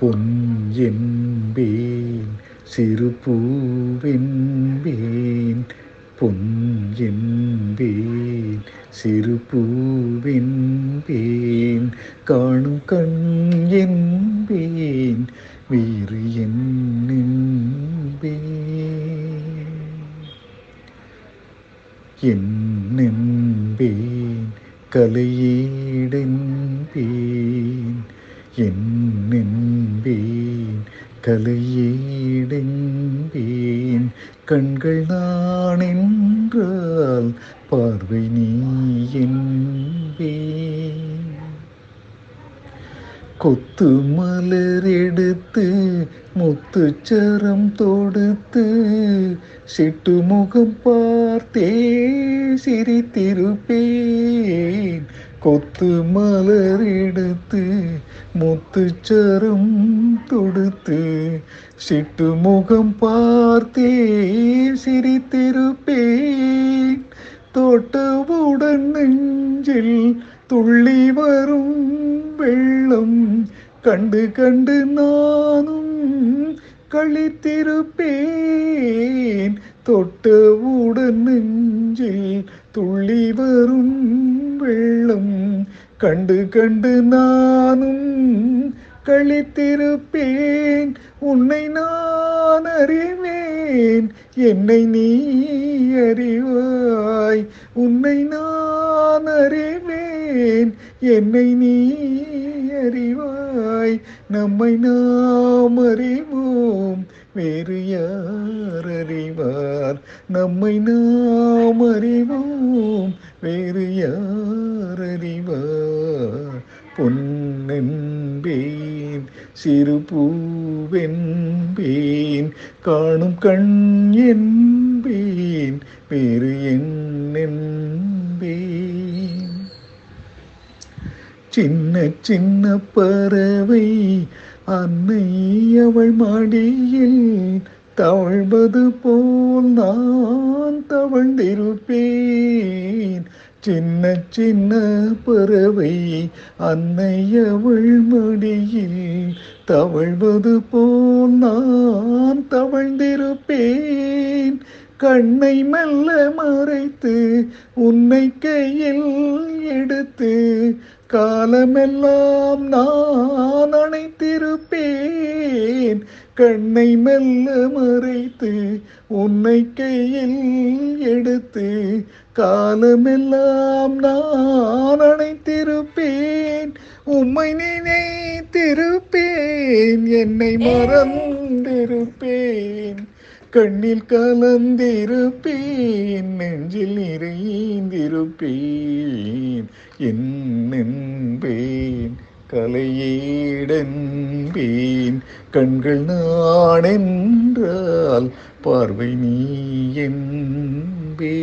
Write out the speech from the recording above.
பொன் என்பேன் சிறு பூவென்பேன் பொன் என்பேன் சிறு பூவென்பேன் காணும் கண் என்பேன் வேறு என்னென்பேன் என்னென்பேன் கண்கள் நான் என்றால் பார்வை நீ என்பேன் கொத்து மலர் எடுத்து முத்துச்சரம் தொடுத்து சிட்டு முகம் பார்த்தே சிரித்திருப்பேன். கொத்து மலர் எடுத்து முத்துச்சரம் தொடுத்து சிட்டு முகம் பார்த்தே சிரித்திருப்பேன் தோட்டவுடன் நெஞ்சில் துள்ளி வரும் வெள்ளம் கண்டு கண்டு நானும் கழித்திருப்பேன் தொட்டவுடன் நெஞ்சில் துள்ளி வரும் வெள்ளம் கண்டு கண்டு நானும் கழித்திருப்பேன் உன்னை நான் அறிவேன். என்னை நீ அறிவாய். உன்னை நான் அறிவேன். என்னை நீ அறிவாய். நம்மை நாம் அறிவோம். வேறு யார் அறிவார்? நம்மை நாம் அறிவோம். வேறு யார் பொன்னென்பேன் சிறு பூவென்பேன் காணும் கண் என்பேன் வேறு என்னென்பேன் சின்ன சின்ன பறவை அன்னை அவள் மடியில் தவழ்வது போல் நான் தவழ்ந்திருப்பேன். சின்ன சின்ன பறவை அன்னையவள் மடியில் தவழ்வது போல் நான் தவழ்ந்திருப்பேன். கண்ணை மெல்ல மறைத்து உன்னை கையில் எடுத்து காலமெல்லாம் நான் அணைத்திருப்பேன். கண்ணை மெல்ல மறைத்து உன்னை கையில் எடுத்து காலமெல்லாம் நான் அணைத்திருப்பேன். உம்மை நினைத்திருப்பேன் என்னை மறந்திருப்பேன். கண்ணில் கலந்திருப்பேன் நெஞ்சில் நிறைந்திருப்பேன். என் என்னென்பேன் கலையேடன்பேன். கண்கள் நான் பார்வை நீ என்பே